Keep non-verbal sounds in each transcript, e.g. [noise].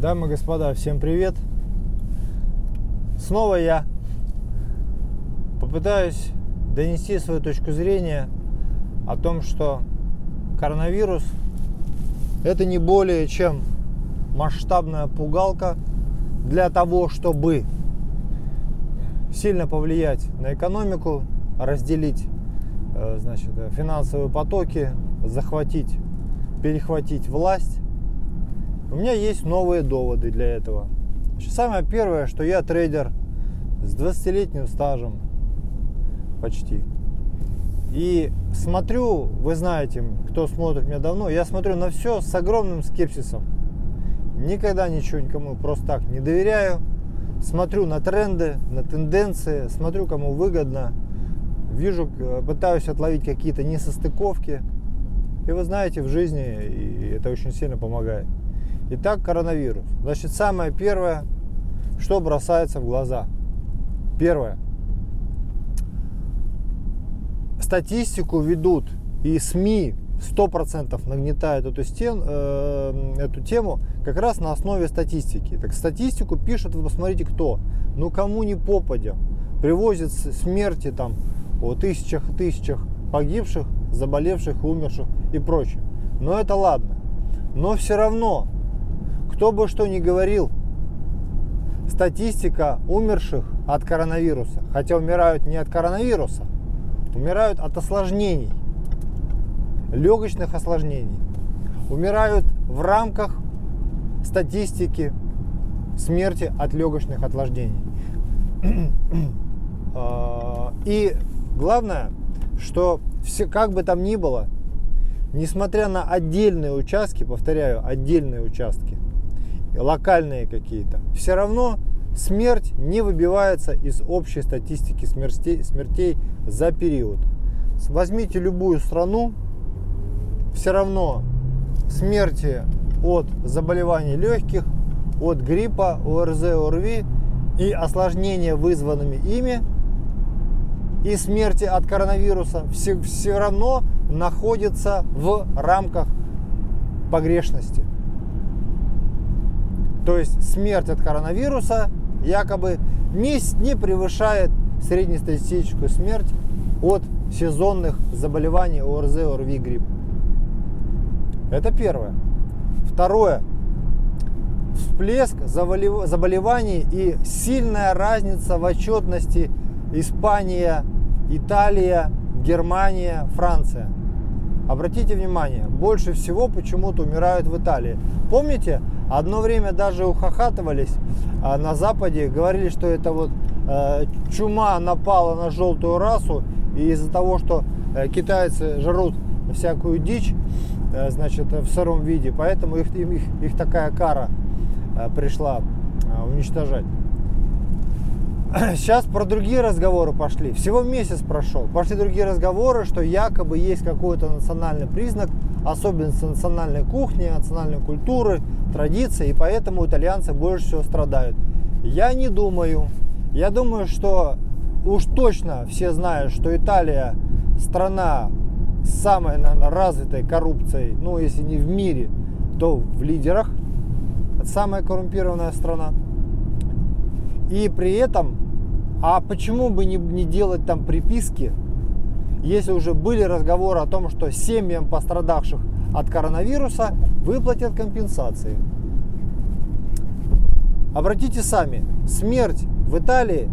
Дамы и господа, всем привет! Снова я попытаюсь донести свою точку зрения о том, что коронавирус это не более чем масштабная пугалка для того, чтобы сильно повлиять на экономику, разделить э, значит, финансовые потоки, захватить, перехватить власть у меня есть новые доводы для этого. Самое первое, что я трейдер с 20-летним стажем почти. И смотрю, вы знаете, кто смотрит меня давно, я смотрю на все с огромным скепсисом. Никогда ничего никому просто так не доверяю. Смотрю на тренды, на тенденции, смотрю, кому выгодно. Вижу, э, пытаюсь отловить какие-то несостыковки. И вы знаете, в жизни это очень сильно помогает. Итак, коронавирус. Значит, самое первое, что бросается в глаза. Первое. Статистику ведут и СМИ 100% нагнетают эту, стен, э, эту тему как раз на основе статистики. Так статистику пишут, вы посмотрите, кто. Ну, кому не попадя. Привозят смерти там о тысячах и тысячах погибших, заболевших, умерших и прочее. Но это ладно. Но все равно кто бы что ни говорил, статистика умерших от коронавируса, хотя умирают не от коронавируса, умирают от осложнений, легочных осложнений, умирают в рамках статистики смерти от легочных осложнений. [clears throat] А, и главное, что все, как бы там ни было, несмотря на отдельные участки, повторяю, отдельные участки, локальные какие-то, все равно смерть не выбивается из общей статистики смертей, смертей за период. Возьмите любую страну, все равно смерти от заболеваний легких, от гриппа, ОРЗ, ОРВИ и осложнения, вызванными ими, и смерти от коронавируса все, все равно находятся в рамках погрешности. То есть смерть от коронавируса якобы не, не превышает среднестатистическую смерть от сезонных заболеваний ОРЗ, ОРВИ, грипп. Это первое. Второе. Всплеск заболеваний и сильная разница в отчетности Испания, Италия, Германия, Франция. Обратите внимание, больше всего почему-то умирают в Италии. Помните, Одно время даже ухахатывались а на Западе, говорили, что это вот э, чума напала на желтую расу, и из-за того, что э, китайцы жрут всякую дичь, э, значит, в сыром виде, поэтому их, их, их такая кара пришла уничтожать. Сейчас про другие разговоры пошли. Всего месяц прошел. Пошли другие разговоры, что якобы есть какой-то национальный признак, особенности национальной кухни, национальной культуры, традиции, и поэтому итальянцы больше всего страдают. Я не думаю. Я думаю, что уж точно все знают, что Италия страна с самой, наверное, развитой коррупцией, ну, если не в мире, то в лидерах. Самая коррумпированная страна. И при этом, а почему бы не, не делать там приписки если уже были разговоры о том, что семьям пострадавших от коронавируса выплатят компенсации. Обратите сами, смерть в Италии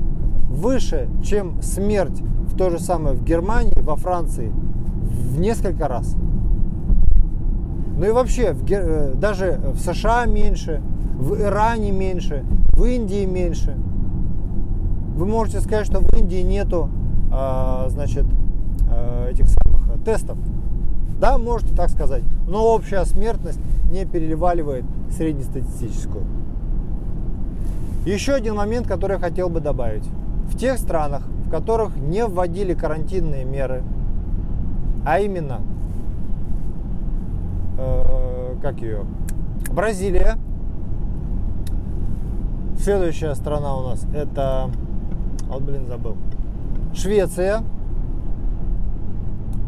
выше, чем смерть в то же самое в Германии, во Франции в несколько раз. Ну и вообще, в, э, даже в США меньше, в Иране меньше, в Индии меньше. Вы можете сказать, что в Индии нету, а, значит, Э, этих самых э, тестов. Да, можете так сказать. Но общая смертность не переливаливает среднестатистическую. Еще один момент, который я хотел бы добавить. В тех странах, в которых не вводили карантинные меры, а именно, э, как ее, Бразилия, следующая страна у нас это, вот блин забыл, Швеция,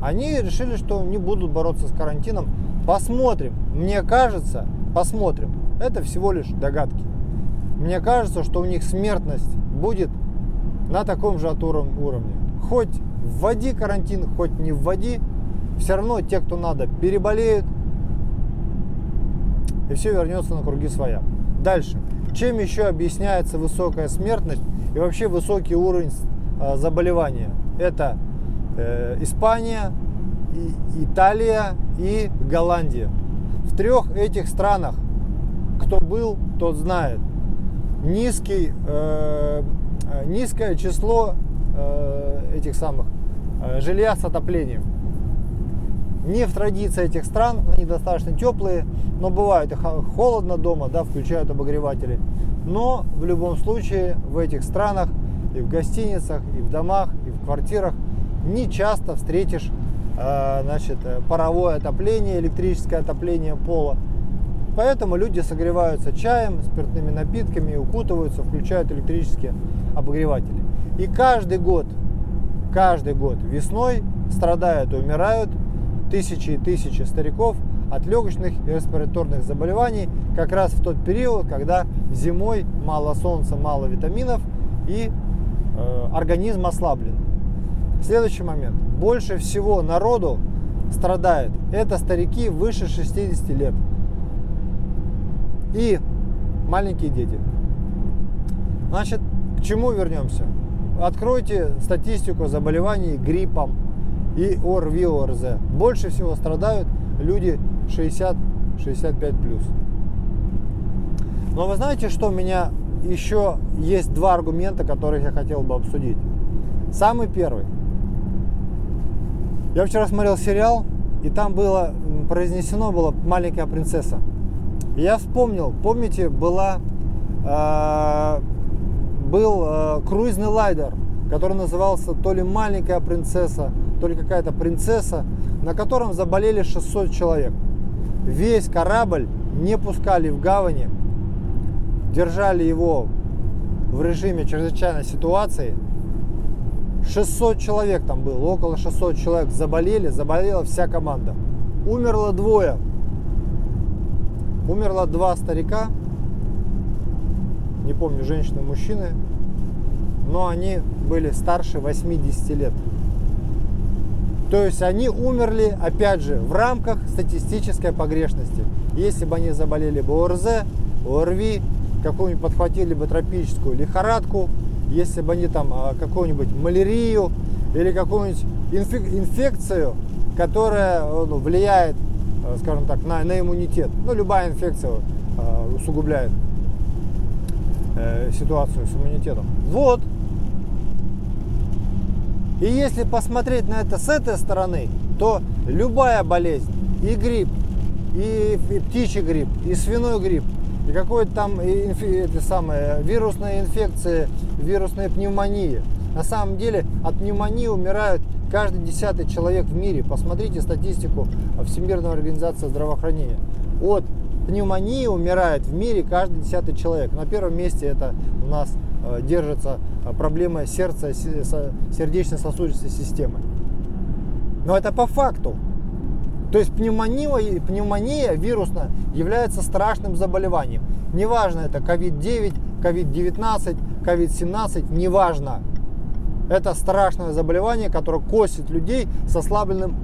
они решили, что не будут бороться с карантином. Посмотрим. Мне кажется, посмотрим. Это всего лишь догадки. Мне кажется, что у них смертность будет на таком же уровне. Хоть вводи карантин, хоть не вводи, все равно те, кто надо, переболеют, и все вернется на круги своя. Дальше. Чем еще объясняется высокая смертность и вообще высокий уровень э, заболевания? Это э, Испания, Италия и Голландия. В трех этих странах, кто был, тот знает, низкий, э, низкое число э, этих самых э, жилья с отоплением. Не в традиции этих стран, они достаточно теплые, но бывает холодно дома, да, включают обогреватели. Но в любом случае в этих странах и в гостиницах, и в домах, и в квартирах не часто встретишь э, значит, паровое отопление, электрическое отопление пола. Поэтому люди согреваются чаем, спиртными напитками, укутываются, включают электрические обогреватели. И каждый год, каждый год весной страдают и умирают тысячи и тысячи стариков от легочных и респираторных заболеваний как раз в тот период, когда зимой мало солнца, мало витаминов и э, организм ослаблен. Следующий момент. Больше всего народу страдает. Это старики выше 60 лет. И маленькие дети. Значит, к чему вернемся? Откройте статистику заболеваний гриппом и ОРВИ, ОРЗ. Больше всего страдают люди 60-65 плюс. Но вы знаете, что у меня еще есть два аргумента, которых я хотел бы обсудить. Самый первый. Я вчера смотрел сериал, и там было произнесено было маленькая принцесса. И я вспомнил, помните, была э, был э, круизный лайдер, который назывался то ли маленькая принцесса, то ли какая-то принцесса, на котором заболели 600 человек. Весь корабль не пускали в гавани, держали его в режиме чрезвычайной ситуации. 600 человек там было, около 600 человек заболели, заболела вся команда. Умерло двое. Умерло два старика, не помню, женщины, мужчины, но они были старше 80 лет. То есть они умерли, опять же, в рамках статистической погрешности. Если бы они заболели бы ОРЗ, ОРВИ, какую-нибудь подхватили бы тропическую лихорадку, если бы они там а, какую-нибудь малярию или какую-нибудь инфекцию, которая ну, влияет, э, скажем так, на, на иммунитет. Ну, любая инфекция э, усугубляет э, ситуацию с иммунитетом. Вот, и если посмотреть на это с этой стороны, то любая болезнь, и грипп, и, и птичий грипп, и свиной грипп, и какой-то там инфи, это самое, вирусная инфекция, вирусная пневмония. На самом деле от пневмонии умирают каждый десятый человек в мире. Посмотрите статистику Всемирной организации здравоохранения. От пневмонии умирает в мире каждый десятый человек. На первом месте это у нас Э, держится э, проблема сердца, сердечно-сосудистой системы. Но это по факту. То есть пневмония, пневмония вирусная является страшным заболеванием. Неважно, это COVID-9, COVID-19, COVID-17, неважно. Это страшное заболевание, которое косит людей с ослабленным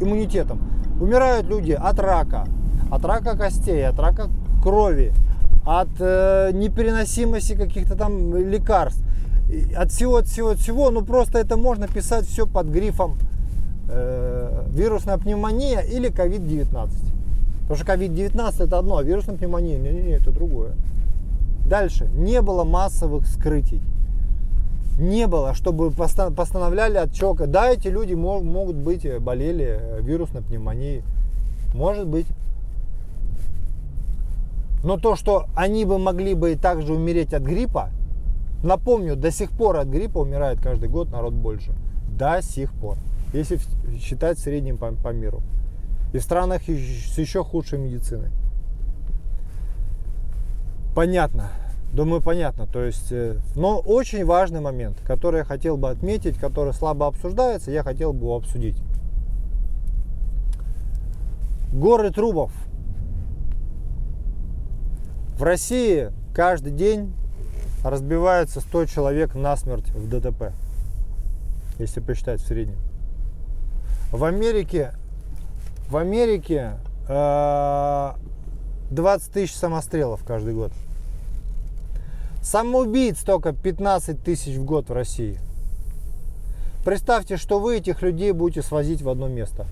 иммунитетом. Умирают люди от рака, от рака костей, от рака крови, от э, непереносимости каких-то там лекарств, от всего, от всего, от всего. Ну просто это можно писать все под грифом э, вирусная пневмония или COVID-19. Потому что COVID-19 это одно, а вирусная пневмония, не, не, не, это другое. Дальше. Не было массовых скрытий. Не было, чтобы постановляли отчет. Да, эти люди могут быть, э, болели э, вирусной пневмонией. Может быть. Но то, что они бы могли бы и также умереть от гриппа, напомню, до сих пор от гриппа умирает каждый год народ больше. До сих пор. Если считать средним по, по миру. И в странах с еще худшей медициной. Понятно. Думаю, понятно. То есть, э, но очень важный момент, который я хотел бы отметить, который слабо обсуждается, я хотел бы его обсудить. Горы трубов В России каждый день разбивается 100 человек насмерть в ДТП, если посчитать в среднем. В Америке, в Америке э, 20 тысяч самострелов каждый год. Самоубийц только 15 тысяч в год в России. Представьте, что вы этих людей будете свозить в одно место.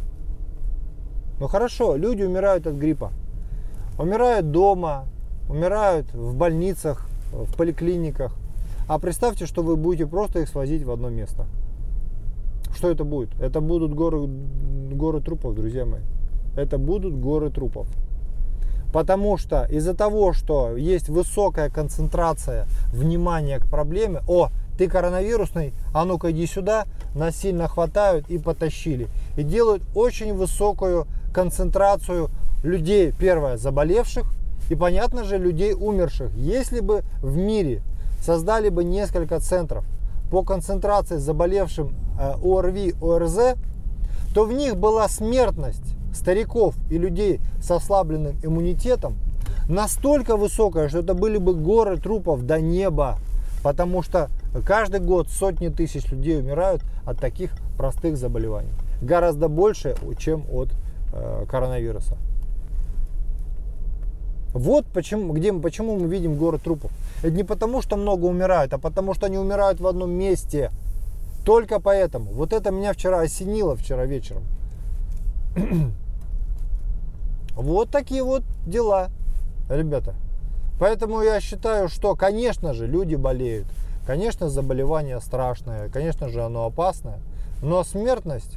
Ну хорошо, люди умирают от гриппа. Умирают дома, умирают в больницах, в поликлиниках. А представьте, что вы будете просто их свозить в одно место. Что это будет? Это будут горы, горы трупов, друзья мои. Это будут горы трупов. Потому что из-за того, что есть высокая концентрация внимания к проблеме, о, ты коронавирусный, а ну-ка иди сюда, насильно хватают и потащили. И делают очень высокую концентрацию людей, первое, заболевших, и, понятно же, людей умерших. Если бы в мире создали бы несколько центров по концентрации заболевшим э, ОРВИ, ОРЗ, то в них была смертность стариков и людей с ослабленным иммунитетом настолько высокая, что это были бы горы трупов до неба. Потому что каждый год сотни тысяч людей умирают от таких простых заболеваний. Гораздо больше, чем от э, коронавируса. Вот почему, где, почему мы видим горы трупов. Это не потому, что много умирают, а потому, что они умирают в одном месте. Только поэтому. Вот это меня вчера осенило, вчера вечером. [clears throat] вот такие вот дела, ребята. Поэтому я считаю, что, конечно же, люди болеют. Конечно, заболевание страшное, конечно же, оно опасное. Но смертность,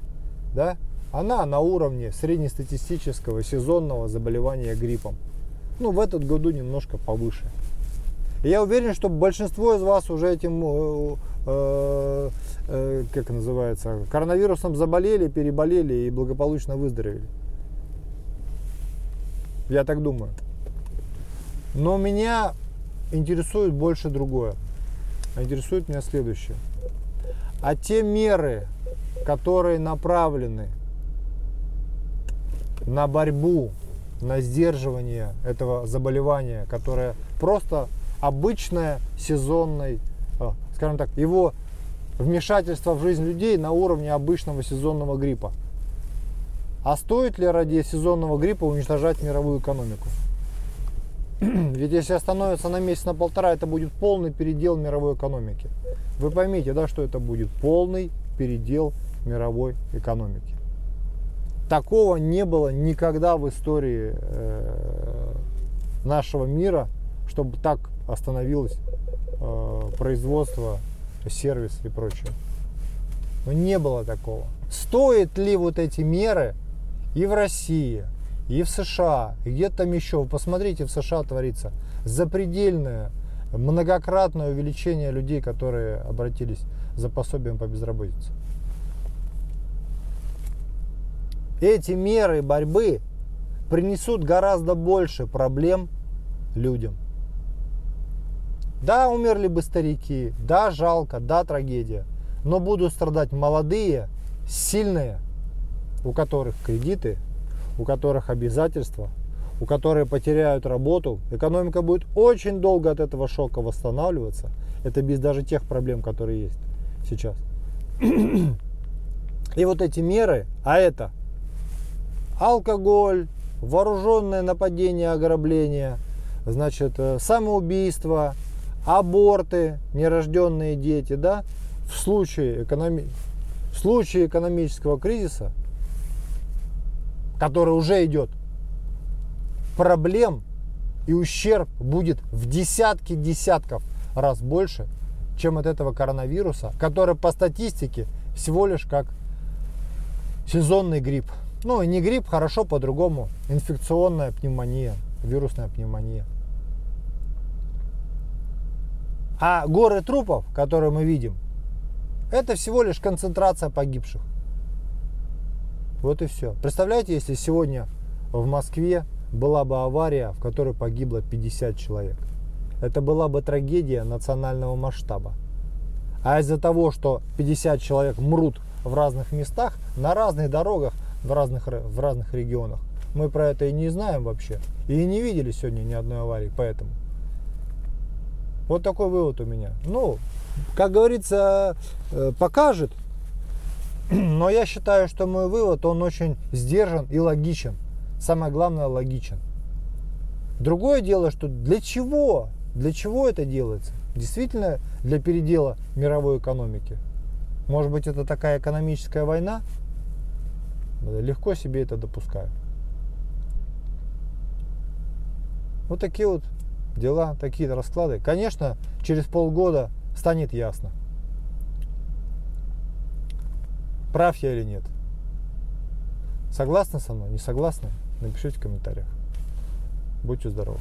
да, она на уровне среднестатистического сезонного заболевания гриппом ну, в этот году немножко повыше. Я уверен, что большинство из вас уже этим, э, э, э, как называется, коронавирусом заболели, переболели и благополучно выздоровели. Я так думаю. Но меня интересует больше другое. Интересует меня следующее. А те меры, которые направлены на борьбу на сдерживание этого заболевания, которое просто обычное сезонное, а, скажем так, его вмешательство в жизнь людей на уровне обычного сезонного гриппа. А стоит ли ради сезонного гриппа уничтожать мировую экономику? [clears throat] Ведь если остановится на месяц, на полтора, это будет полный передел мировой экономики. Вы поймите, да, что это будет полный передел мировой экономики. Такого не было никогда в истории э, нашего мира, чтобы так остановилось э, производство, сервис и прочее. Но не было такого. Стоит ли вот эти меры и в России, и в США, и где-то там еще. Вы посмотрите, в США творится запредельное, многократное увеличение людей, которые обратились за пособием по безработице. Эти меры борьбы принесут гораздо больше проблем людям. Да, умерли бы старики, да, жалко, да, трагедия. Но будут страдать молодые, сильные, у которых кредиты, у которых обязательства, у которых потеряют работу. Экономика будет очень долго от этого шока восстанавливаться. Это без даже тех проблем, которые есть сейчас. [clears throat] И вот эти меры, а это алкоголь, вооруженное нападение, ограбление, значит, э, самоубийство, аборты, нерожденные дети, да, в случае, экономи... в случае экономического кризиса, который уже идет, проблем и ущерб будет в десятки десятков раз больше, чем от этого коронавируса, который по статистике всего лишь как сезонный грипп. Ну, не грипп, хорошо по-другому. Инфекционная пневмония, вирусная пневмония. А горы трупов, которые мы видим, это всего лишь концентрация погибших. Вот и все. Представляете, если сегодня в Москве была бы авария, в которой погибло 50 человек. Это была бы трагедия национального масштаба. А из-за того, что 50 человек мрут в разных местах, на разных дорогах, в разных, в разных регионах. мы про это и не знаем вообще. И не видели сегодня ни одной аварии, поэтому. Вот такой вывод у меня. Ну, как говорится, э, покажет. [clears throat] Но я считаю, что мой вывод, он очень сдержан и логичен. Самое главное, логичен. Другое дело, что для чего? Для чего это делается? Действительно для передела мировой экономики? Может быть, это такая экономическая война? Легко себе это допускаю. Вот такие вот дела, такие расклады. Конечно, через полгода станет ясно, прав я или нет. Согласны со мной, не согласны? Напишите в комментариях. Будьте здоровы.